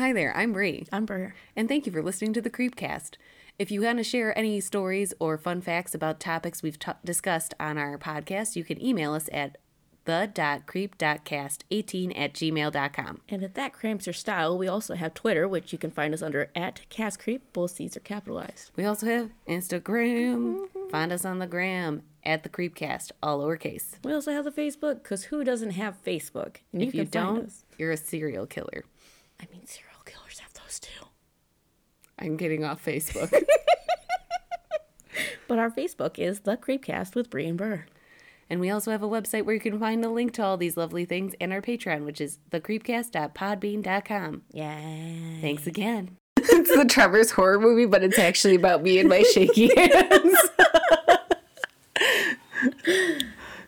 Hi there, I'm Bri. I'm Ber. And thank you for listening to the Creepcast. If you want to share any stories or fun facts about topics we've t- discussed on our podcast, you can email us at the.creep.cast18 at gmail.com. And if that cramps your style, we also have Twitter, which you can find us under at CastCreep. Both C's are capitalized. We also have Instagram. Find us on the gram at the Creepcast, all lowercase. We also have the Facebook, because who doesn't have Facebook? And if you, can find don't, you're a serial killer. I mean, serial those. I'm getting off Facebook. But our Facebook is the Creepcast with Bri and Ber. and we also have a website where you can find the link to all these lovely things and our Patreon, which is thecreepcast.podbean.com. Yeah. Thanks again. it's the Tremors horror movie, but it's actually about me and my shaky hands.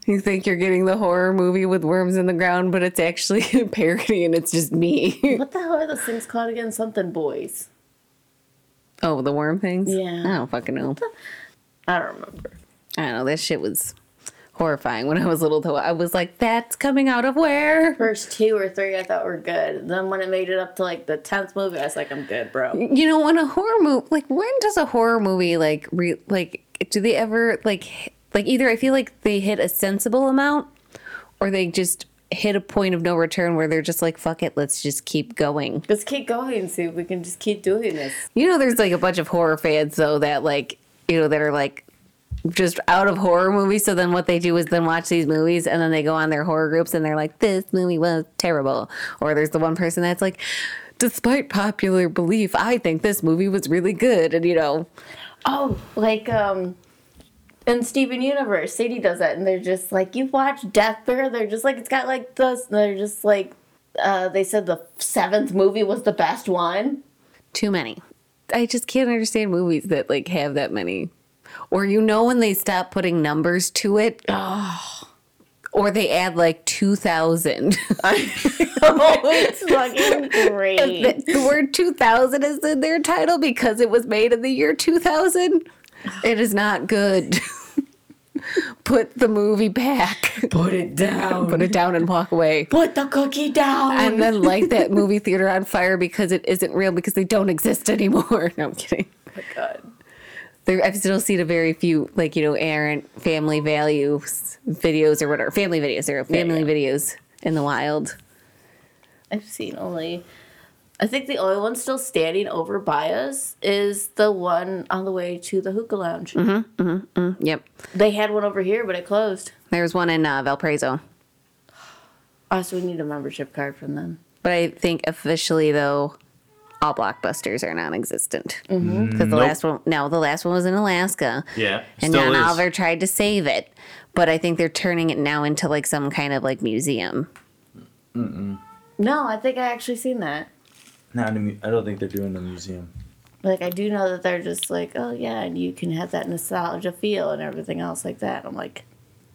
You think you're getting the horror movie with worms in the ground, but it's actually a parody and it's just me. What the hell are those things called again? Something boys. oh, the worm things? Yeah. I don't fucking know. I don't remember. I don't know. That shit was horrifying when I was little, though. I was like, that's coming out of where? First two or three I thought were good. Then when it made it up to like the tenth movie, I was like, I'm good, bro. You know, when a horror movie, like, when does a horror movie, like, re- like, do they ever, like, like, either I feel like they hit a sensible amount or they just hit a point of no return where they're just like, fuck it, let's just keep going. Let's keep going and see if we can just keep doing this. You know, there's like a bunch of horror fans, though, that, like, you know, that are like, just out of horror movies. So then what they do is then watch these movies and then they go on their horror groups and they're like, this movie was terrible. Or there's the one person that's like, despite popular belief, I think this movie was really good. And, you know, Oh, like um in Steven Universe, Sadie does that and they're just like, You watch Death Bear? They're just like it's got like this and they're just like uh they said the seventh movie was the best one. too many. I just can't understand movies that like have that many. Or you know when they stop putting numbers to it. Or they add like 2000. oh, it's fucking great. the word 2000 is in their title because it was made in the year 2000. It is not good. Put the movie back. Put it down. Put it down and walk away. Put the cookie down. And then light that movie theater on fire because it isn't real because they don't exist anymore. No, I'm kidding. oh my god. There, I've still seen a very few, like, you know, errant family values videos or whatever. Family videos. There are family yeah. videos in the wild. I've seen only. I think the only one still standing over by us is the one on the way to the hookah lounge. Mhm. Mhm. Yep. They had one over here, but it closed. There's one in uh, Valparaiso. Oh, so we need a membership card from them. But I think officially, though, all blockbusters are non-existent because the Nope. last one, no, the last one was in Alaska, Yeah, and still John is. Oliver tried to save it, but I think they're turning it now into like some kind of like museum. Mhm. No, I think I actually seen that. Not in a mu- I don't think they're doing a museum. Like I do know that they're just like, oh yeah, and you can have that nostalgia feel and everything else like that. I'm like,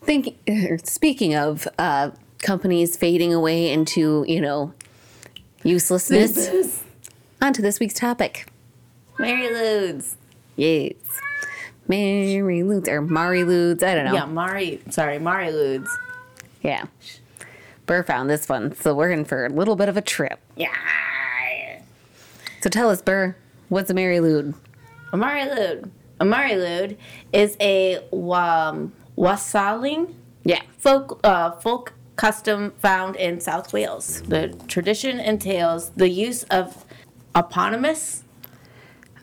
Think, speaking of uh, companies fading away into you know uselessness, on to this week's topic. Mary Ludes. Yes, Mary Ludes or Mari Lwyds. I don't know. Yeah, Mari. Sorry, Mari Lwyds. Yeah. Ber found this one, so we're in for a little bit of a trip. Yeah. So tell us, Ber, what's a Mary Lude? A Mari Lwyd. A Mari Lwyd is a um, wasaling Yeah. folk uh, folk custom found in South Wales. The tradition entails the use of eponymous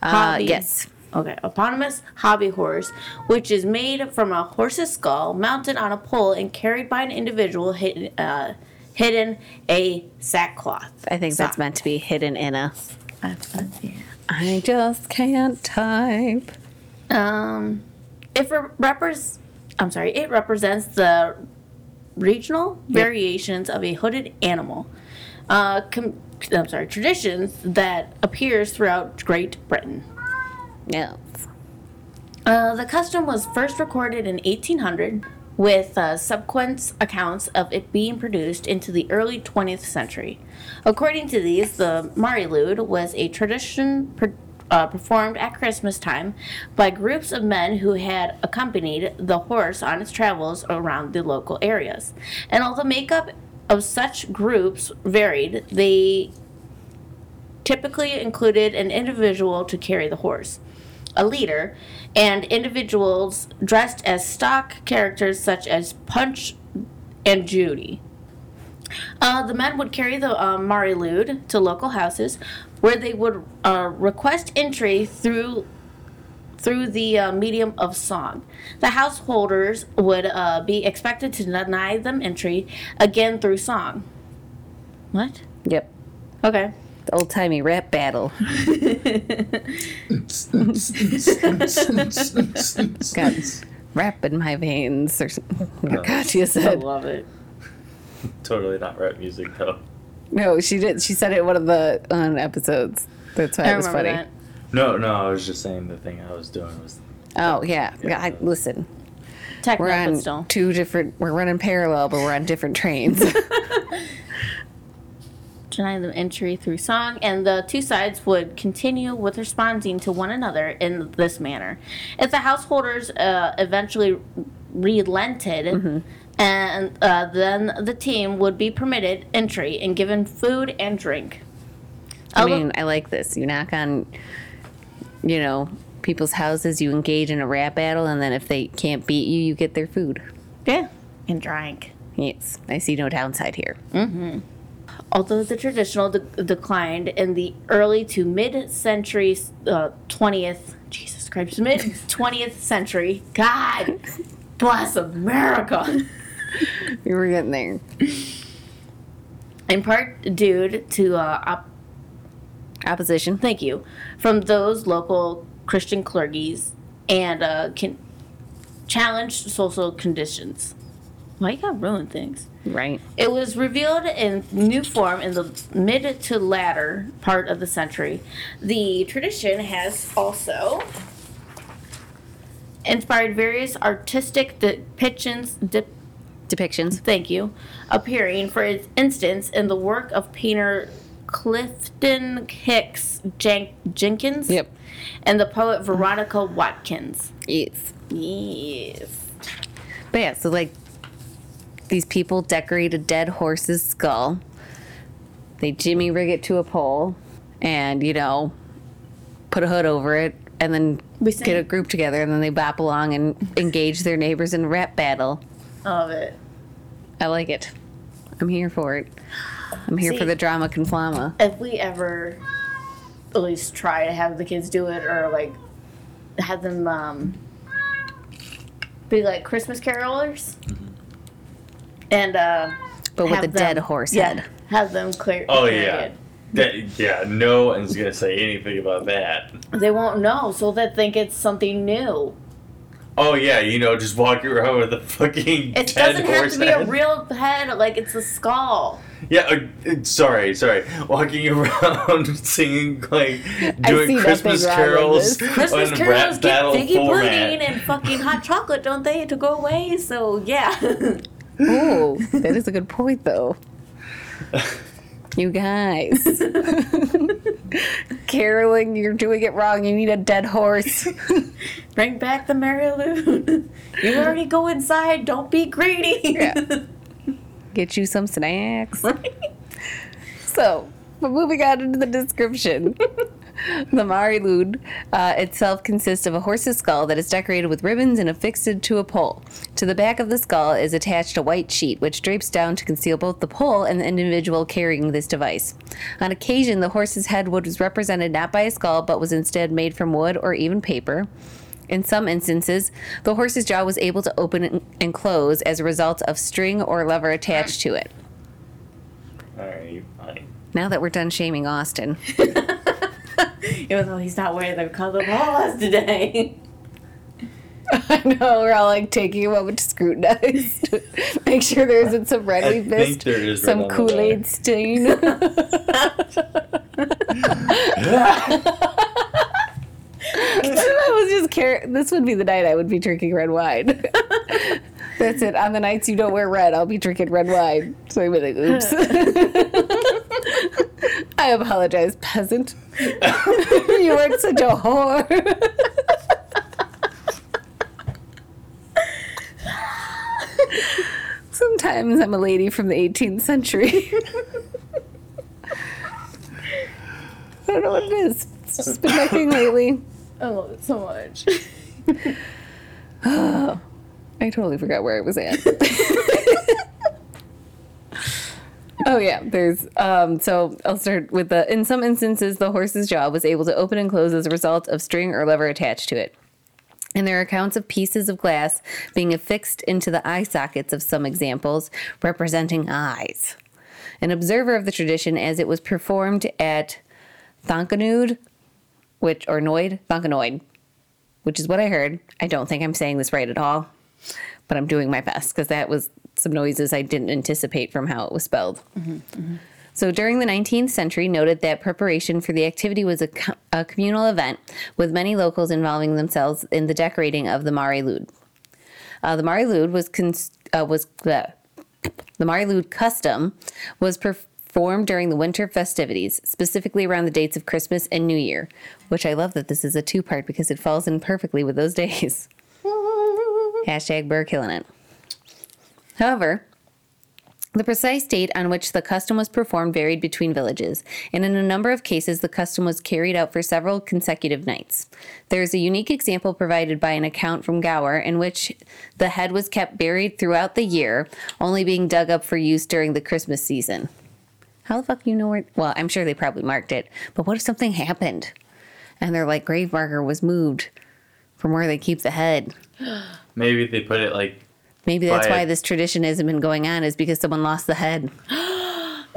Uh, Hobby. yes. Okay, eponymous hobby horse, which is made from a horse's skull mounted on a pole and carried by an individual hidden, uh, hidden a sackcloth. I think that's Sock. meant to be hidden in a. Yeah. I just can't type. Um, it re- repres- I'm sorry, it represents the regional variations of a hooded animal. Uh, com- I'm sorry, traditions that appears throughout Great Britain. Yes. Uh, the custom was first recorded in 1800, with uh, subsequent accounts of it being produced into the early 20th century. According to these, the Mari Lwyd was a tradition per- uh, performed at Christmas time by groups of men who had accompanied the horse on its travels around the local areas. And although makeup of such groups varied, they typically included an individual to carry the horse, a leader, and individuals dressed as stock characters such as Punch and Judy. Uh, the men would carry the uh, Mari Lwyd to local houses where they would uh, request entry through through the uh, medium of song. The householders would uh, be expected to deny them entry again through song. What? Yep. Okay. The old timey rap battle. Got rap in my veins, or something. What Katya I said. love it. totally not rap music though. No, she did. She said it in one of the um, episodes. That's why I it was funny. that. No, no, I was just saying the thing I was doing was Oh yeah. yeah I, listen, Techno, we're but on still. two different. We're running parallel, but we're on different trains. deny them entry through song, and the two sides would continue with responding to one another in this manner. If the householders uh, eventually relented, and uh, then the team would be permitted entry and given food and drink. I mean, I like this. You knock on, you know, people's houses. You engage in a rap battle, and then if they can't beat you, you get their food. yeah, and drink. Yes, I see no downside here. Although the traditional de- declined in the early to mid-century, uh, 20th, Jesus Christ, mid-20th century, God bless America. We were getting there. in part due to uh, op- Opposition. thank you from those local Christian clergies and uh, can challenged social conditions. Why you gotta ruin things? Right. It was revealed in new form in the mid to latter part of the century. The tradition has also inspired various artistic depictions. Dip, Depictions. thank you, appearing, for instance, in the work of painter Clifton Hicks Jen- Jenkins Yep. and the poet Veronica Watkins. Yes. Yes. But yeah, so like these people decorate a dead horse's skull. They jimmy rig it to a pole and, you know, put a hood over it and then get a group together and then they bop along and engage their neighbors in rap battle. Love it. I like it. I'm here for it. I'm here for the drama conflama. if we ever at least try to have the kids do it or like have them um be like Christmas carolers and uh But with have a dead horse yeah, head. have them clear Oh carry yeah. That, yeah, no one's gonna say anything about that. they won't know so they think it's something new Oh yeah, you know, just walking around with a fucking it dead doesn't have to be a real head like it's a skull Yeah, uh, uh, sorry, sorry. Walking around singing like doing Christmas carols this. Christmas on carols get battle figgy pudding and fucking hot chocolate don't they to go away so yeah Oh, that is a good point though. You guys. Caroling, you're doing it wrong. You need a dead horse. Bring back the Mary Lou. you already go inside. Don't be greedy. Yeah. Get you some snacks. So, but moving on into the description. The Mari Lwyd uh, itself consists of a horse's skull that is decorated with ribbons and affixed to a pole. To the back of the skull is attached a white sheet, which drapes down to conceal both the pole and the individual carrying this device. On occasion, the horse's head was represented not by a skull, but was instead made from wood or even paper. In some instances, the horse's jaw was able to open and close as a result of string or lever attached to it. Alright, fine. Now that we're done shaming Austin, Even though he's not wearing the color balls today. I know we're all like taking a moment to scrutinize, make sure there isn't some red I we missed, some red Kool Aid stain. I was just care. This would be the night I would be drinking red wine. That's it. On the nights you don't wear red, I'll be drinking red wine. So I'm like, oops. I apologize, peasant. you weren't such a whore. Sometimes I'm a lady from the 18th century. I don't know what it is. It's just been my thing lately. I love it so much. I totally forgot where I was at. oh yeah, there's um so I'll start with the in some instances the horse's jaw was able to open and close as a result of string or lever attached to it. And there are accounts of pieces of glass being affixed into the eye sockets of some examples, representing eyes. An observer of the tradition as it was performed at Thonkanud, which or Noid, Thonkanoid, which is what I heard. I don't think I'm saying this right at all, but I'm doing my best because that was some noises I didn't anticipate from how it was spelled. So during the 19th century, noted that preparation for the activity was a, co- a communal event, with many locals involving themselves in the decorating of the Mari Lwyd. Uh, the Mari Lwyd was cons- uh, was the the Mari Lwyd custom was performed during the winter festivities, specifically around the dates of Christmas and New Year, which I love that this is a two part because it falls in perfectly with those days. Hashtag Ber killing it. However, the precise date on which the custom was performed varied between villages, and in a number of cases, the custom was carried out for several consecutive nights. There is a unique example provided by an account from Gower in which the head was kept buried throughout the year, only being dug up for use during the Christmas season. How the fuck you know where? Well, I'm sure they probably marked it, but what if something happened and their like grave marker was moved from where they keep the head? Maybe they put it like Maybe that's By why a- this tradition hasn't been going on, is because someone lost the head.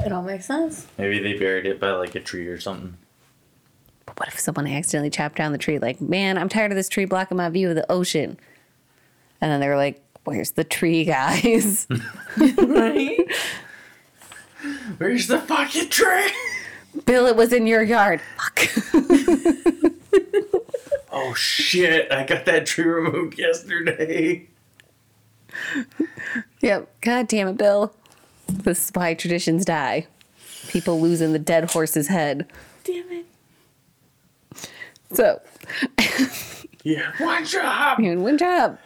It all makes sense. maybe they buried it by like a tree or something. But what if someone accidentally chopped down the tree? Like, man, I'm tired of this tree blocking my view of the ocean. And then they were like, where's the tree, guys? Right? Where's the fucking tree? Bill, it was in your yard. Fuck. Oh shit! I got that tree removed yesterday. yep. God damn it, Bill. This is why traditions die. People losing the dead horse's head. Damn it. So, Yeah, one job. doing one job.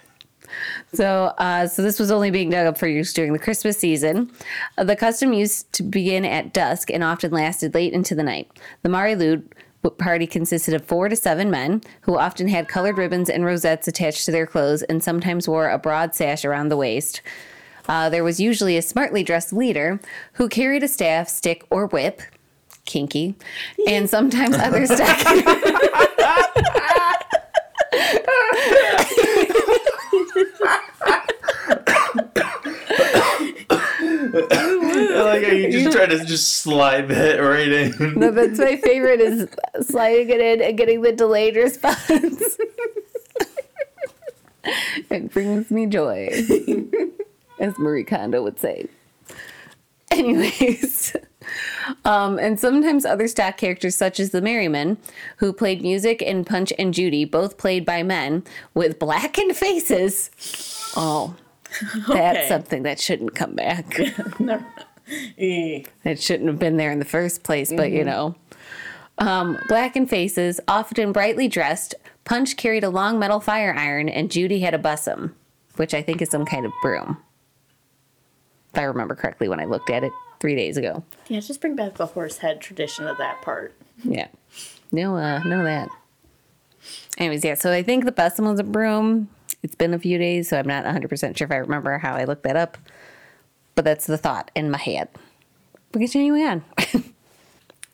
So, uh, so this was only being dug up for use during the Christmas season. Uh, the custom used to begin at dusk and often lasted late into the night. The Mari Lwyd party consisted of four to seven men who often had colored ribbons and rosettes attached to their clothes and sometimes wore a broad sash around the waist. Uh, there was usually a smartly dressed leader who carried a staff, stick, or whip, kinky, and sometimes other staff. I like how you just try to just slide that right in. No, that's my favorite is sliding it in and getting the delayed response. it brings me joy, as Marie Kondo would say. Anyways, um, and sometimes other stock characters, such as the Merrymen, who played music in Punch and Judy, both played by men with blackened faces. Oh, that's Okay. something that shouldn't come back. Never. It shouldn't have been there in the first place, but you know. Um, blackened faces, often brightly dressed. Punch carried a long metal fire iron, and Judy had a bussum, which I think is some kind of broom. If I remember correctly when I looked at it three days ago. Yeah, just bring back the horse head tradition of that part. Yeah. No, uh, no that. Anyways, yeah, so I think the bussum was a broom. It's been a few days, so I'm not 100% sure if I remember how I looked that up. But that's the thought in my head. But continuing on.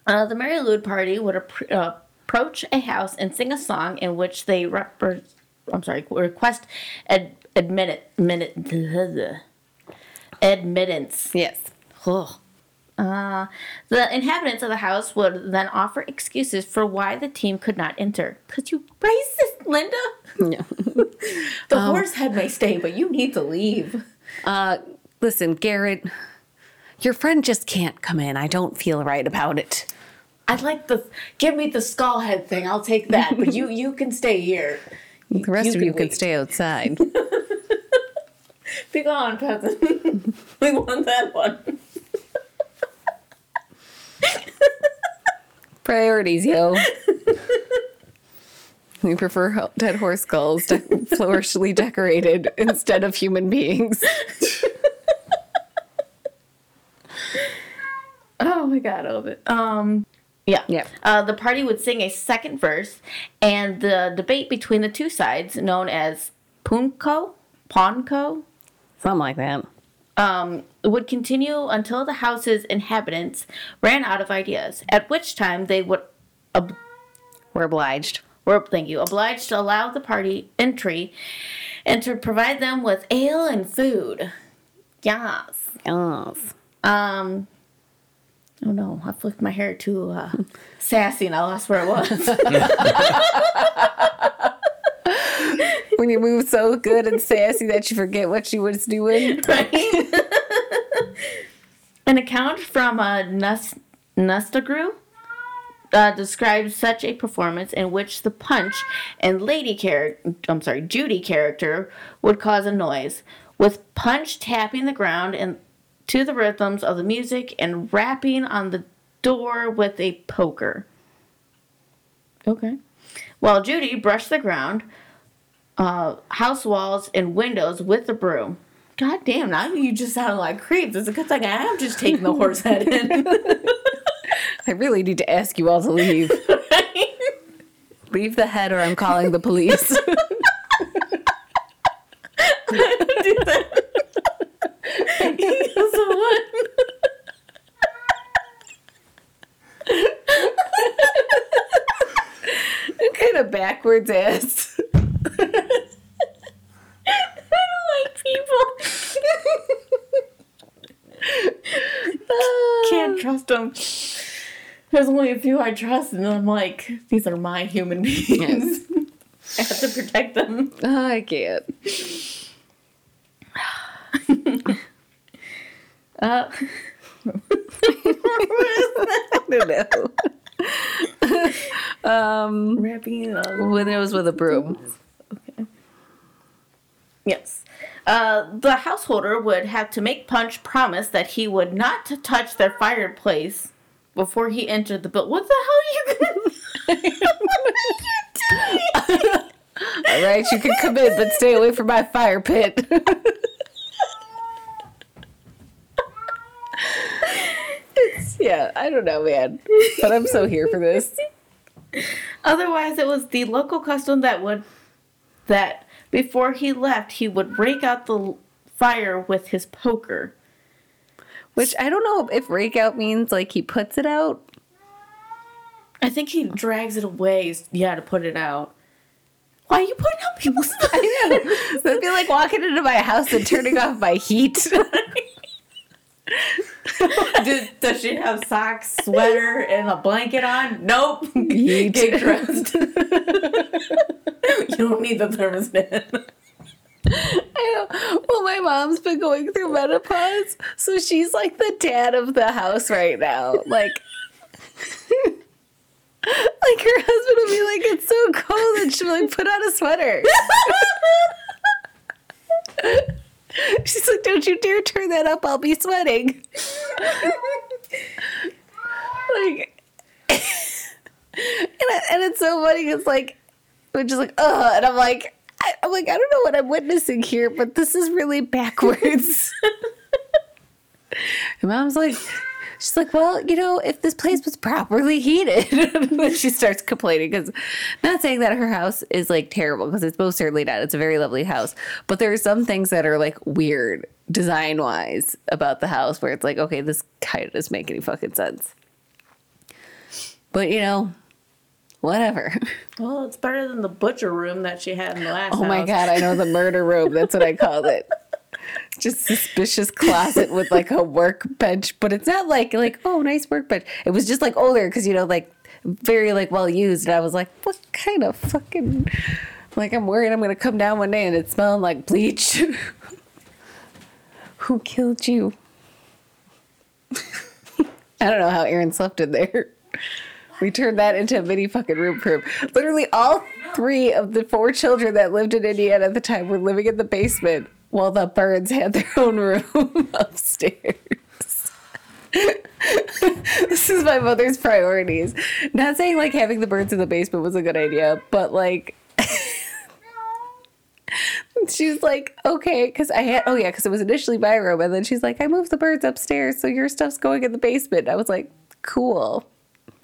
Uh, the Mary Lou party would appro- uh, approach a house and sing a song in which they rep- I'm sorry, request ad- admit minute admittance. yes. Ugh. Uh, the inhabitants of the house would then offer excuses for why the team could not enter. Cause you racist, Linda. Yeah. The horse head may stay, but you need to leave. Uh, listen, Garrett, your friend just can't come in. I don't feel right about it. I'd like the give me the skull head thing. I'll take that, but you you can stay here. The rest You of can you can wait. stay outside. Be gone, peasant. we want that one. Priorities, yo. We prefer dead horse skulls, flourishly decorated, instead of human beings. My god, I love it. Um, Yeah. Yeah. Uh, the party would sing a second verse, and the debate between the two sides, known as Punko, Ponko, Something like that. um, would continue until the house's inhabitants ran out of ideas. At which time they would, ob- We're obliged. were thank you, obliged to allow the party entry, and to provide them with ale and food. Yes. Yes. Um. Oh no! I flicked my hair too uh, sassy, and I lost where it was. When you move so good and sassy that you forget what you was doing. right? An account from uh, Nus- Nustagru uh, describes such a performance in which the punch and lady character, I'm sorry, Judy character would cause a noise, with punch tapping the ground and to the rhythms of the music and rapping on the door with a poker. Okay. While Judy brushed the ground, uh, house walls and windows with the broom. God damn, now you just sound like creeps. It's a good thing I am just taking the horse head in. I really need to ask you all to leave. Leave the head or I'm calling the police. so what? kind of backwards ass. I don't like people. Can't trust them. There's only a few I trust, and I'm like, these are my human beings. I have to protect them. Oh, I can't. Uh, I don't know. um, rapping on when it was with a broom. Yes. Uh, the householder would have to make Punch promise that he would not to touch their fireplace before he entered the building. What the hell are you gonna? All right, you can come in, but stay away from my fire pit. It's- yeah, I don't know, man. But I'm so here for this. Otherwise, it was the local custom that would that before he left, he would rake out the fire with his poker. Which I don't know if rake out means like he puts it out. I think he drags it away. Yeah, to put it out. Why are you putting out people's stuff? I know. It'd be like walking into my house and turning off my heat. Did, does she have socks, sweater, and a blanket on? Nope. Heat. Get dressed. you don't need the thermostat. I know. Well, my mom's been going through menopause, so she's like the dad of the house right now. Like, like her husband will be like, "It's so cold," and she'll be like, "Put on a sweater." She's like, "Don't you dare turn that up! I'll be sweating." like, and, I, and it's so funny because like, we're just like, "Ugh," and I'm like. I, I'm like, I don't know what I'm witnessing here, but this is really backwards. and mom's like, she's like, well, you know, if this place was properly heated, when she starts complaining, because not saying that her house is like terrible, because it's most certainly not. It's a very lovely house, but there are some things that are like weird design wise about the house where it's like, okay, this kind of doesn't make any fucking sense. But you know, whatever. Well, it's better than the butcher room that she had in the last Oh my house. god, I know the murder room. That's what I called it. Just suspicious closet with like a workbench, but it's not like like oh nice workbench. It was just like older because you know like very like well used. And I was like, what kind of fucking like I'm worried I'm gonna come down one day and it's smelling like bleach. Who killed you? I don't know how Aaron slept in there. We turned that into a mini fucking room him. Literally, all three of the four children that lived in Indiana at the time were living in the basement while the birds had their own room upstairs. this is my mother's priorities. Not saying like having the birds in the basement was a good idea, but like. She's like, okay, because I had, oh yeah, because it was initially my room. And then she's like, I moved the birds upstairs, so your stuff's going in the basement. I was like, cool.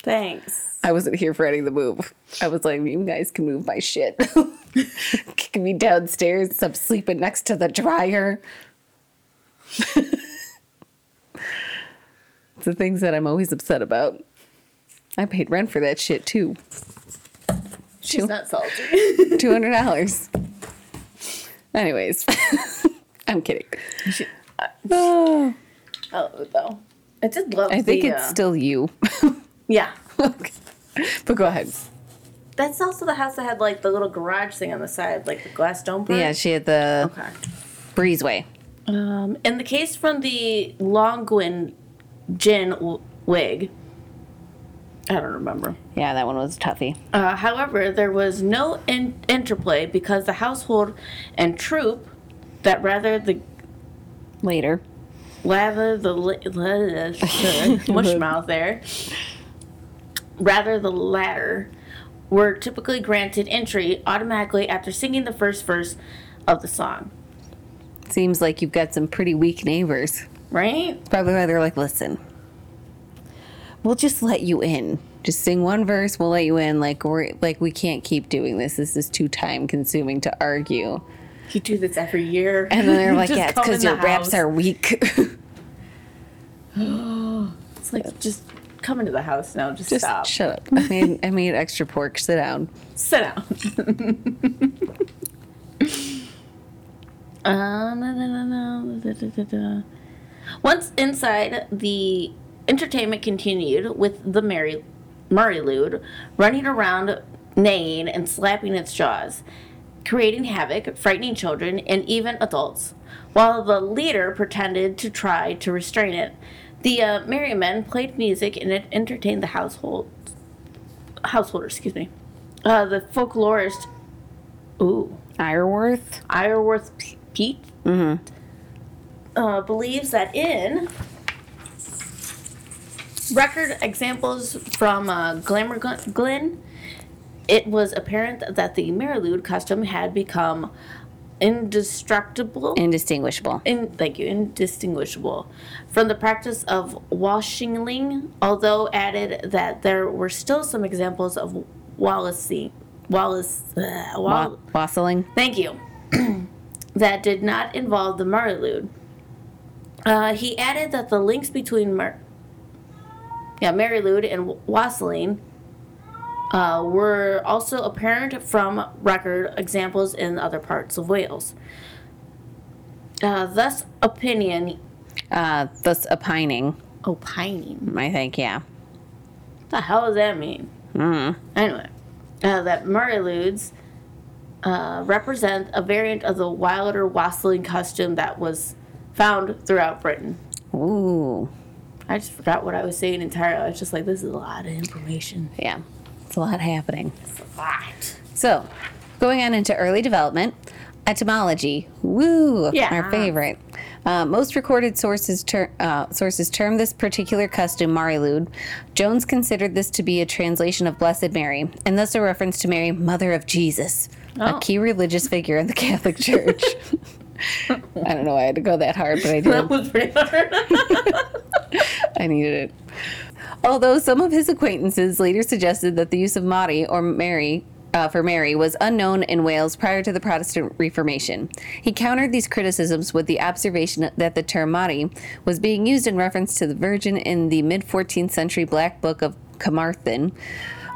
Thanks. I wasn't here for any of the move. I was like, you guys can move my shit. Kick me downstairs. I'm sleeping next to the dryer. It's the things that I'm always upset about. I paid rent for that shit too. She's Two- not salty. Two hundred dollars. Anyways, I'm kidding. Oh, I love it though. I just love I think the, it's uh, still you. Yeah. but go ahead. That's also the house that had like the little garage thing on the side, like the glass dome part. Yeah, she had the Okay. breezeway. Um, in the case from the Longwin gin w- wig, I don't remember. Yeah, that one was a toughie. Uh, however, there was no in- interplay because the household and troop that rather the Later. rather the li- mush mouth there rather the latter were typically granted entry automatically after singing the first verse of the song. Seems like you've got some pretty weak neighbors. Right? Probably why they're like, listen, we'll just let you in. Just sing one verse, we'll let you in. Like we're like we can't keep doing this. This is too time consuming to argue. You do this every year. And then they're like, yeah, it's because your the raps are weak. It's like just come into the house now. Just, just stop. shut up. I made I made extra pork. Sit down. Sit down. Uh, na, na, na. Once inside, the entertainment continued with the Mary Murray Lude running around, neighing and slapping its jaws, creating havoc, frightening children and even adults. While the leader pretended to try to restrain it, the uh, merrymen played music and it entertained the household householders. Excuse me. Uh, the folklorist. Ooh. Iorwerth. Iorwerth Peate uh, believes that in record examples from uh, Glamour Glen- it was apparent that the Mari Lwyd custom had become indestructible. Indistinguishable. in, thank you, indistinguishable from the practice of washingling, although added that there were still some examples of Wallacey, Wallace, uh, Wall, Wa- wassailing. Thank you. that did not involve the Mari Lwyd. Uh, he added that the links between Mar- yeah, Mari Lwyd and Wassailing uh, were also apparent from record examples in other parts of Wales. Uh, thus, opinion Uh, thus opining. opining. I think. Yeah. What the hell does that mean? Mm. Anyway, uh, that Mari Lwyds uh, represent a variant of the wilder wassailing costume that was found throughout Britain. Ooh. I just forgot what I was saying entirely. I was just like, this is a lot of information. Yeah. It's a lot happening. It's a lot. So, going on into early development, etymology. Woo! Yeah. Our favorite. Uh, most recorded sources ter- uh, sources term this particular custom Mari Lwyd. Jones considered this to be a translation of Blessed Mary, and thus a reference to Mary, Mother of Jesus, Oh. a key religious figure in the Catholic Church. I don't know why I had to go that hard, but I did. That was pretty hard. I needed it. Although some of his acquaintances later suggested that the use of Mari or Mary uh, for Mary was unknown in Wales prior to the Protestant Reformation. He countered these criticisms with the observation that the term Mari was being used in reference to the Virgin in the mid 14th century Black Book of Carmarthen,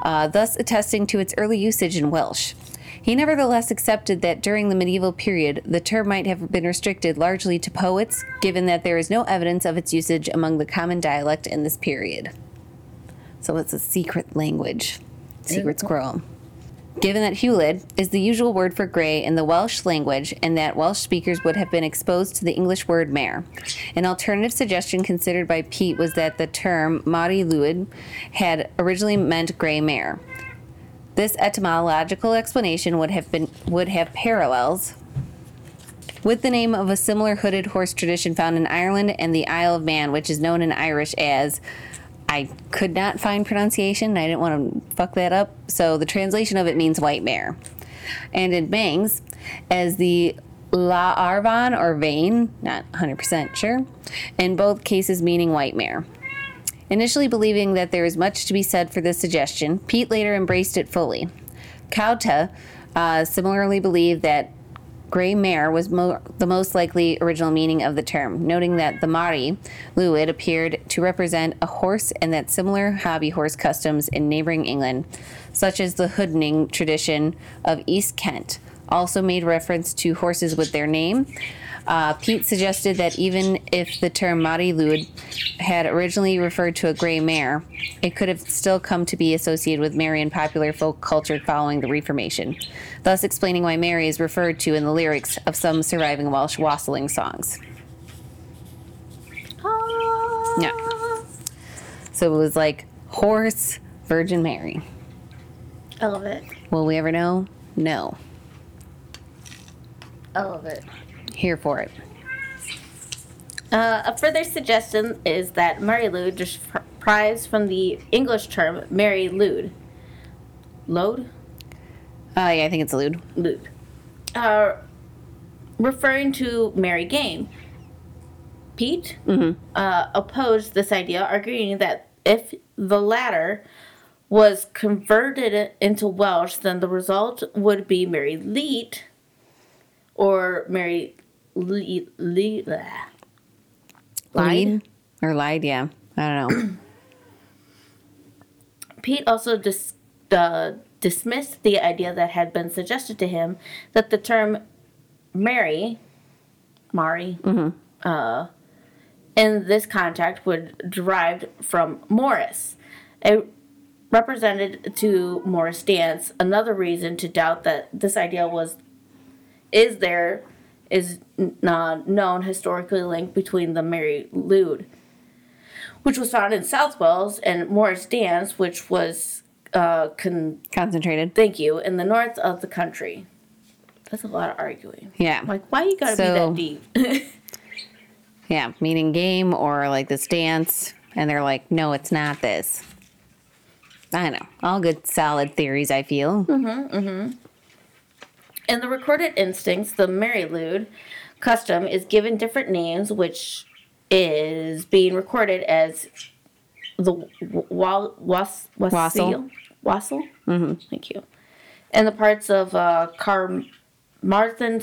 uh, thus attesting to its early usage in Welsh. He nevertheless accepted that during the medieval period, the term might have been restricted largely to poets, given that there is no evidence of its usage among the common dialect in this period. So it's a secret language, secret squirrel. Given that Hewlett is the usual word for grey in the Welsh language, and that Welsh speakers would have been exposed to the English word mare, an alternative suggestion considered by Peate was that the term Mari Lwyd had originally meant grey mare. This etymological explanation would have been would have parallels with the name of a similar hooded horse tradition found in Ireland and the Isle of Man, which is known in Irish as I could not find pronunciation. and I didn't want to fuck that up. So the translation of it means white mare. And in Bangs, as the La Arvan or Vane, not 100% sure, in both cases meaning white mare. Initially believing that there is much to be said for this suggestion, Peate later embraced it fully. Cawte uh, similarly believed that gray mare was mo- the most likely original meaning of the term, noting that the Mari Lwyd appeared to represent a horse and that similar hobby horse customs in neighboring England, such as the hoodening tradition of East Kent, also made reference to horses with their name. Uh, Peate suggested that even if the term Mari Lwyd had originally referred to a gray mare, it could have still come to be associated with Mary in popular folk culture following the Reformation, thus explaining why Mary is referred to in the lyrics of some surviving Welsh wassailing songs. Yeah. So it was like horse, Virgin Mary. I love it. Will we ever know? No. I love it. Here for it. Uh, a further suggestion is that Mary Lude derives from the English term Mary Lude. Load? Uh, yeah, I think it's lewd. Lude. Uh, referring to Mary Game. Peate uh, opposed this idea, arguing that if the latter was converted into Welsh, then the result would be Mary Leet or Mary Le- blah. Lied? Or lied, yeah. I don't know. Peate also dis- uh, dismissed the idea that had been suggested to him that the term Mary, Mari, uh, in this context would derived from Morris. It represented to Morris dance. Another reason to doubt that this idea was is there is uh, known historically linked between the Mary Lude which was found in South Wales, and Morris Dance, which was, uh, con- Concentrated. thank you, in the north of the country. That's a lot of arguing. Yeah. Like, why you gotta So- be that deep? Yeah, meaning game or like this dance. And they're like, no, it's not this. I know. All good, solid theories, I feel. In the recorded instincts, the Mary Lude custom is given different names, which is being recorded as the wa- was wassail wassail. Mm-hmm. Thank you. And the parts of uh, Carmarthen,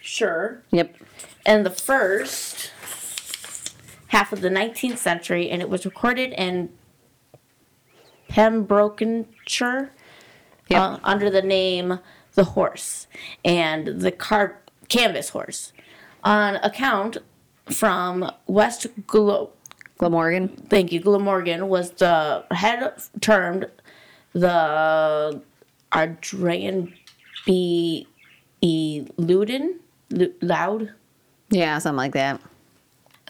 sure, Yep. and the first half of the 19th century, and it was recorded in Pembrokeshire Yep. uh, under the name The Horse and the car canvas horse on account from West Glo- Glamorgan. thank you Glamorgan was the head termed the Ardrian B. E. Luden Lu- Loud Yeah, something like that.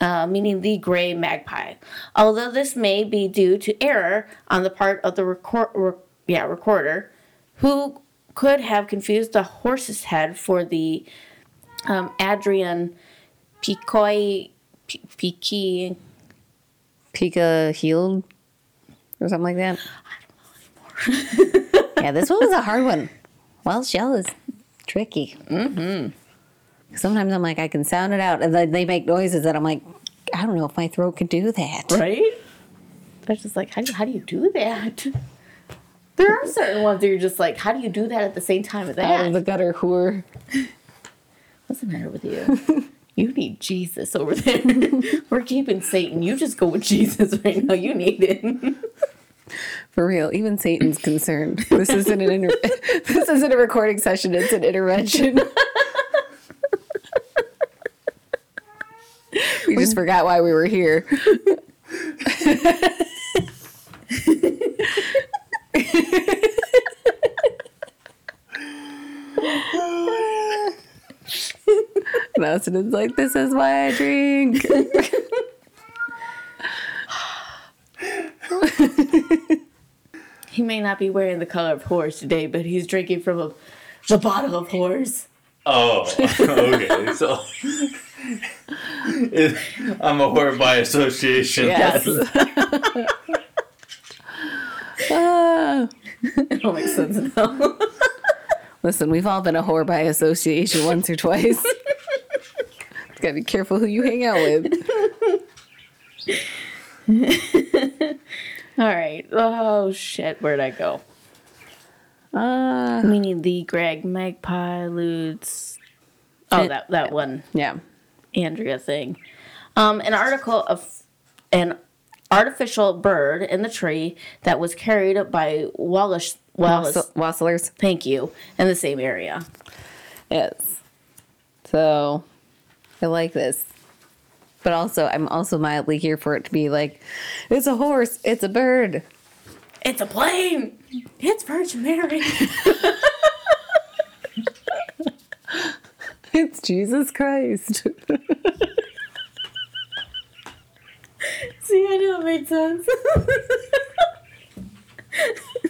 uh, meaning the gray magpie. Although this may be due to error on the part of the record, re- yeah, recorder, who could have confused the horse's head for the um, Adrian Picoi P- Piqui. Pika healed or something like that. yeah, this one was a hard one. Welsh shell is tricky. Mm-hmm. Sometimes I'm like, I can sound it out, and then they make noises that I'm like, I don't know if my throat could do that. Right? That's just like, how do, how do you do that? There are certain ones that you're just like, how do you do that at the same time as that? Out of the gutter whore. What's the matter with you? you need Jesus over there. We're keeping Satan. You just go with Jesus right now. You need it. For real, even Satan's concerned. This isn't an inter- this isn't a recording session. It's an intervention. we just forgot why we were here. Nelson like, "This is why I drink." He may not be wearing the color of horse today, but he's drinking from a, the bottle of horse. Oh, okay. So I'm a whore by association. Yes. Ah. It all makes sense now. Listen, we've all been a whore by association once or twice. Gotta be careful who you hang out with. All right. Oh shit, where'd I go? Uh, We need the Greg Magpie Ludes. Oh, that that one yeah. Andrea thing. Um, an article of an artificial bird in the tree that was carried by Wallace. Wallace, Wasslers. thank you, in the same area. Yes. So I like this. But also, I'm also mildly here for it to be like, it's a horse, it's a bird. It's a plane. It's Virgin Mary. It's Jesus Christ. See, I know it made sense.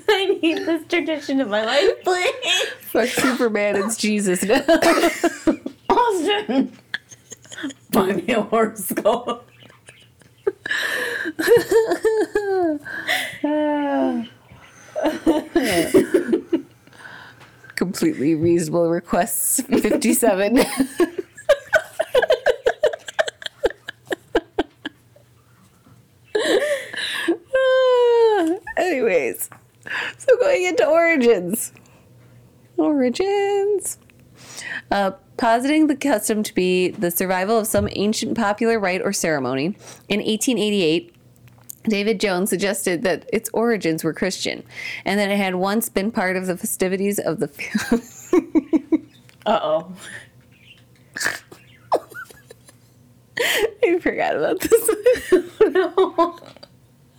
I need this tradition in my life, please. Fuck Superman, it's Jesus now. Austin, buy me a horoscope. Completely reasonable requests. 57. Anyways, so going into origins. Origins. Uh, positing the custom to be the survival of some ancient popular rite or ceremony, in 1888, David Jones suggested that its origins were Christian and that it had once been part of the festivities of the. Uh oh. I forgot about this. No.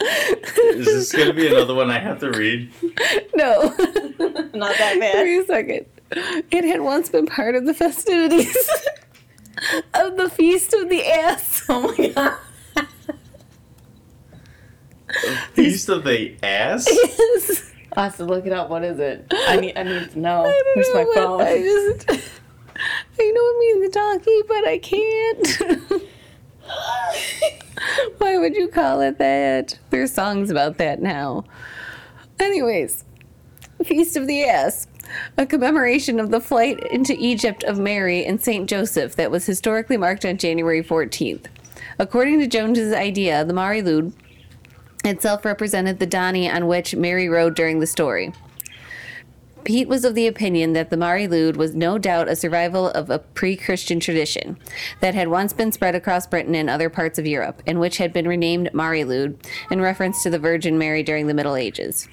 Is this gonna be another one I have to read? no. Not that bad. Wait a second. It had once been part of the festivities of the Feast of the Ass. Oh my god. Feast of the ass. Yes. I have to look it up. What is it? I need. I need to know. I don't Where's know my what- phone? I just. I know it means donkey, but I can't. Why would you call it that? There's songs about that now. Anyways, Feast of the Ass, a commemoration of the flight into Egypt of Mary and Saint Joseph that was historically marked on January 14th. According to Jones's idea, the Mari Lwyd itself represented the Donny on which Mary rode during the story. Peate was of the opinion that the Mari Lwyd was no doubt a survival of a pre Christian tradition that had once been spread across Britain and other parts of Europe, and which had been renamed Mari Lwyd in reference to the Virgin Mary during the Middle Ages.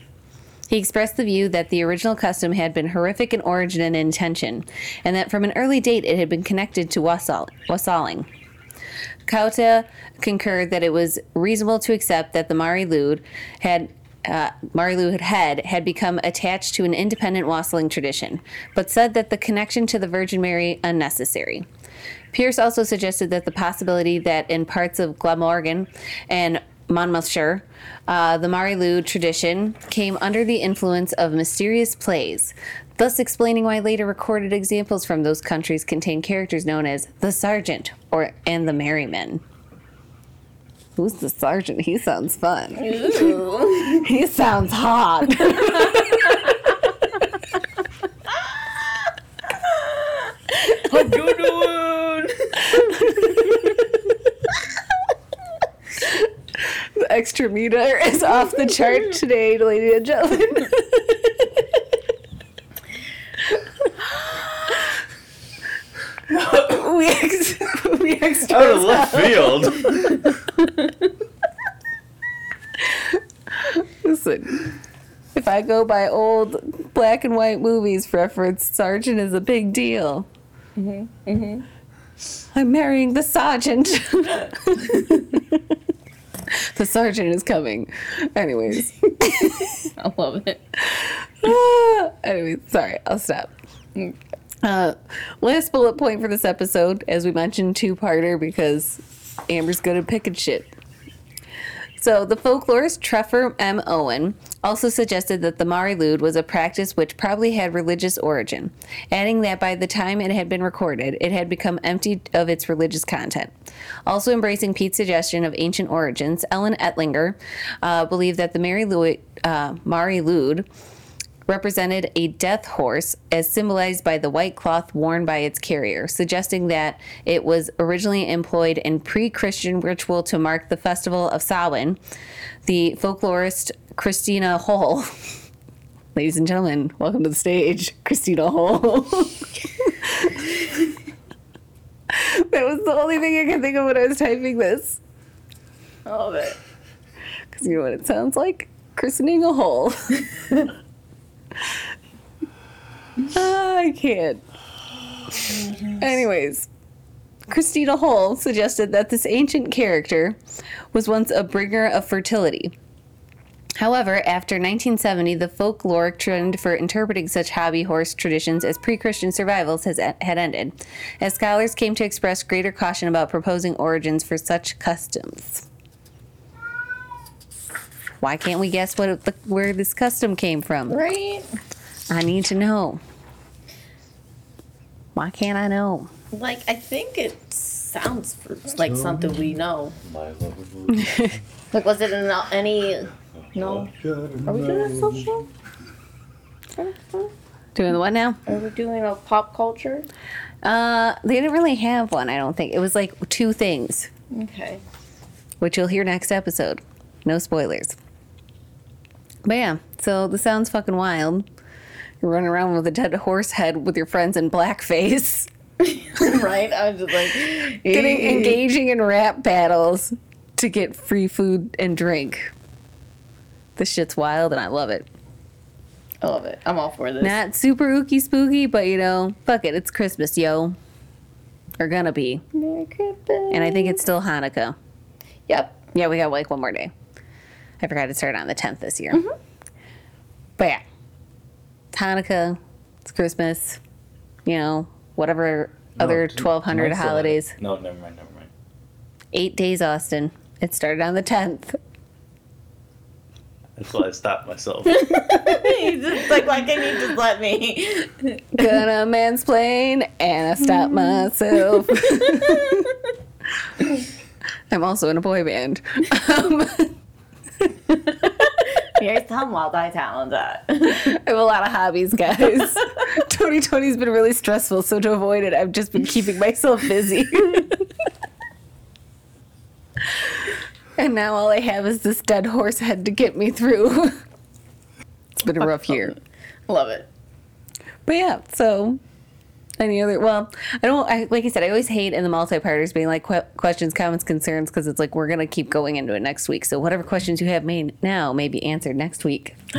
He expressed the view that the original custom had been horrific in origin and intention, and that from an early date it had been connected to wassal- wassaling. Cawte concurred that it was reasonable to accept that the Mari Lwyd had uh, Mari Lwyd had had become attached to an independent wassailing tradition, but said that the connection to the Virgin Mary unnecessary. Pierce also suggested that the possibility that in parts of Glamorgan and Monmouthshire, uh, the Mari Lwyd tradition came under the influence of mysterious plays, thus explaining why later recorded examples from those countries contain characters known as the Sergeant or and the Merrymen. Who's the sergeant? He sounds fun. he sounds hot. A good. The extra meter is off the chart today, ladies and gentlemen. we ex- we extra Out of left field. Listen, if I go by old black and white movies reference, Sergeant is a big deal. Mhm. Mhm. I'm marrying the sergeant. the sergeant is coming. Anyways. I love it. Ah, anyways, sorry, I'll stop. Uh, last bullet point for this episode, as we mentioned, two-parter because Amber's good at picking shit. So the folklorist Trefor M. Owen also suggested that the Mari Lwyd was a practice which probably had religious origin, adding that by the time it had been recorded, it had become emptied of its religious content. Also embracing Peate's suggestion of ancient origins, Ellen Ettlinger uh, believed that the Mari Lwyd, uh, represented a death horse as symbolized by the white cloth worn by its carrier, suggesting that it was originally employed in pre Christian ritual to mark the festival of Samhain. The folklorist Christina Hole. Ladies and gentlemen, welcome to the stage, Christina Hole. that was the only thing I could think of when I was typing this. I love it. Because you know what it sounds like? Christening a hole. I can't. Anyways, Christina Hole suggested that this ancient character was once a bringer of fertility. However, after 1970, the folkloric trend for interpreting such hobby horse traditions as pre Christian survivals has, had ended, as scholars came to express greater caution about proposing origins for such customs. Why can't we guess what it, where this custom came from? Right? I need to know. Why can't I know? Like, I think it sounds like something we know. My love. Like, was it in any. No. Are we doing a social? Doing the what now? Are we doing a pop culture? Uh, they didn't really have one. I don't think it was like two things, Okay. which you'll hear next episode. No spoilers. But yeah, so this sounds fucking wild. You're running around with a dead horse head with your friends in blackface, right? I was just like. getting engaging in rap battles to get free food and drink. This shit's wild, and I love it. I love it. I'm all for this. Not super ooky spooky, but you know, fuck it, it's Christmas, yo. Or gonna be. Merry Christmas. And I think it's still Hanukkah. Yep. Yeah, we got like one more day. I forgot to start on the 10th this year. Mm-hmm. But yeah, it's Hanukkah, it's Christmas, you know, whatever other 1200 That's, uh, holidays. No, never mind, never mind. Eight days, Austin. It started on the 10th. That's why I stopped myself. He's just like, why can't you just let me? Gonna mansplain and I stop myself. I'm also in a boy band. Um, Here's some multi-talented. I have a lot of hobbies, guys. 2020's been really stressful, so to avoid it, I've just been keeping myself busy. and now all I have is this dead horse head to get me through. it's been a rough year. Love it. But yeah, so any other well, I don't I like I said I always hate in the multi-parters being like que- questions, comments, concerns because it's like we're going to keep going into it next week. So whatever questions you have made now may be answered next week.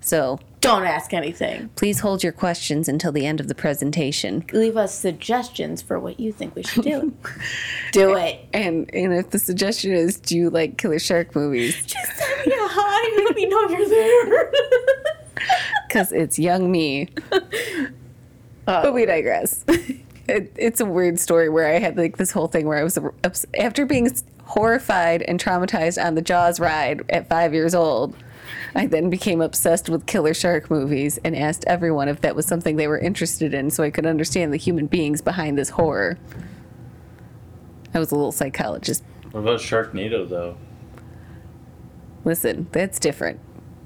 So, Don't ask anything. please hold your questions until the end of the presentation. Leave us suggestions for what you think we should do. do it. And and if the suggestion is, do you like killer shark movies? Just send me a hi. Let me know you're there. Because it's young me. but we oh. digress. It, it's a weird story where I had like this whole thing where I was ups- after being horrified and traumatized on the Jaws ride at five years old. I then became obsessed with killer shark movies and asked everyone if that was something they were interested in so I could understand the human beings behind this horror. I was a little psychologist what about Sharknado, though? Listen, that's different.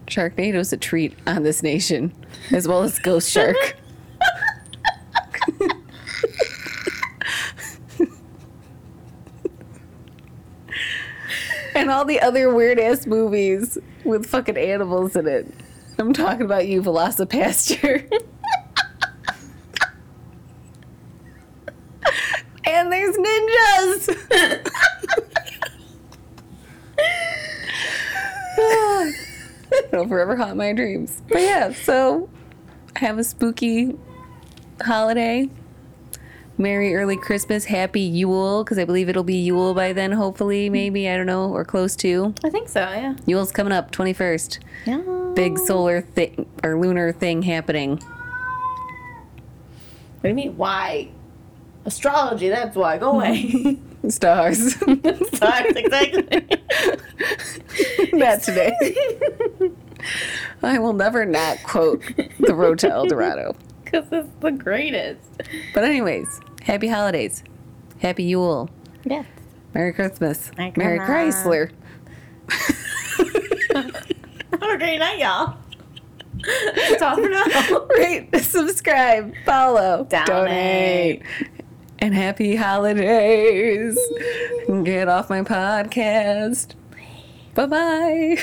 Sharknado's a treat on this nation, as well as Ghost Shark. and all the other weird ass movies with fucking animals in it. I'm talking about you, VelociPastor. and there's ninjas. It'll forever haunt my dreams. But yeah, so I have a spooky holiday. Merry early Christmas, happy Yule, because I believe it'll be Yule by then, hopefully, mm. maybe, I don't know, or close to. I think so, yeah. Yule's coming up, 21st. Yeah. Big solar thing, or lunar thing happening. What do you mean? Why? Astrology, that's why. Go away. Stars. Stars, exactly. not today. I will never not quote the road to El Dorado. Because it's the greatest. But, anyways, happy holidays. Happy Yule. Yeah. Merry Christmas. Merry Merry Chrysler. Have a great night, y'all. That's all for now. Rate, subscribe, follow, Donate. and happy holidays. Get off my podcast. Bye bye.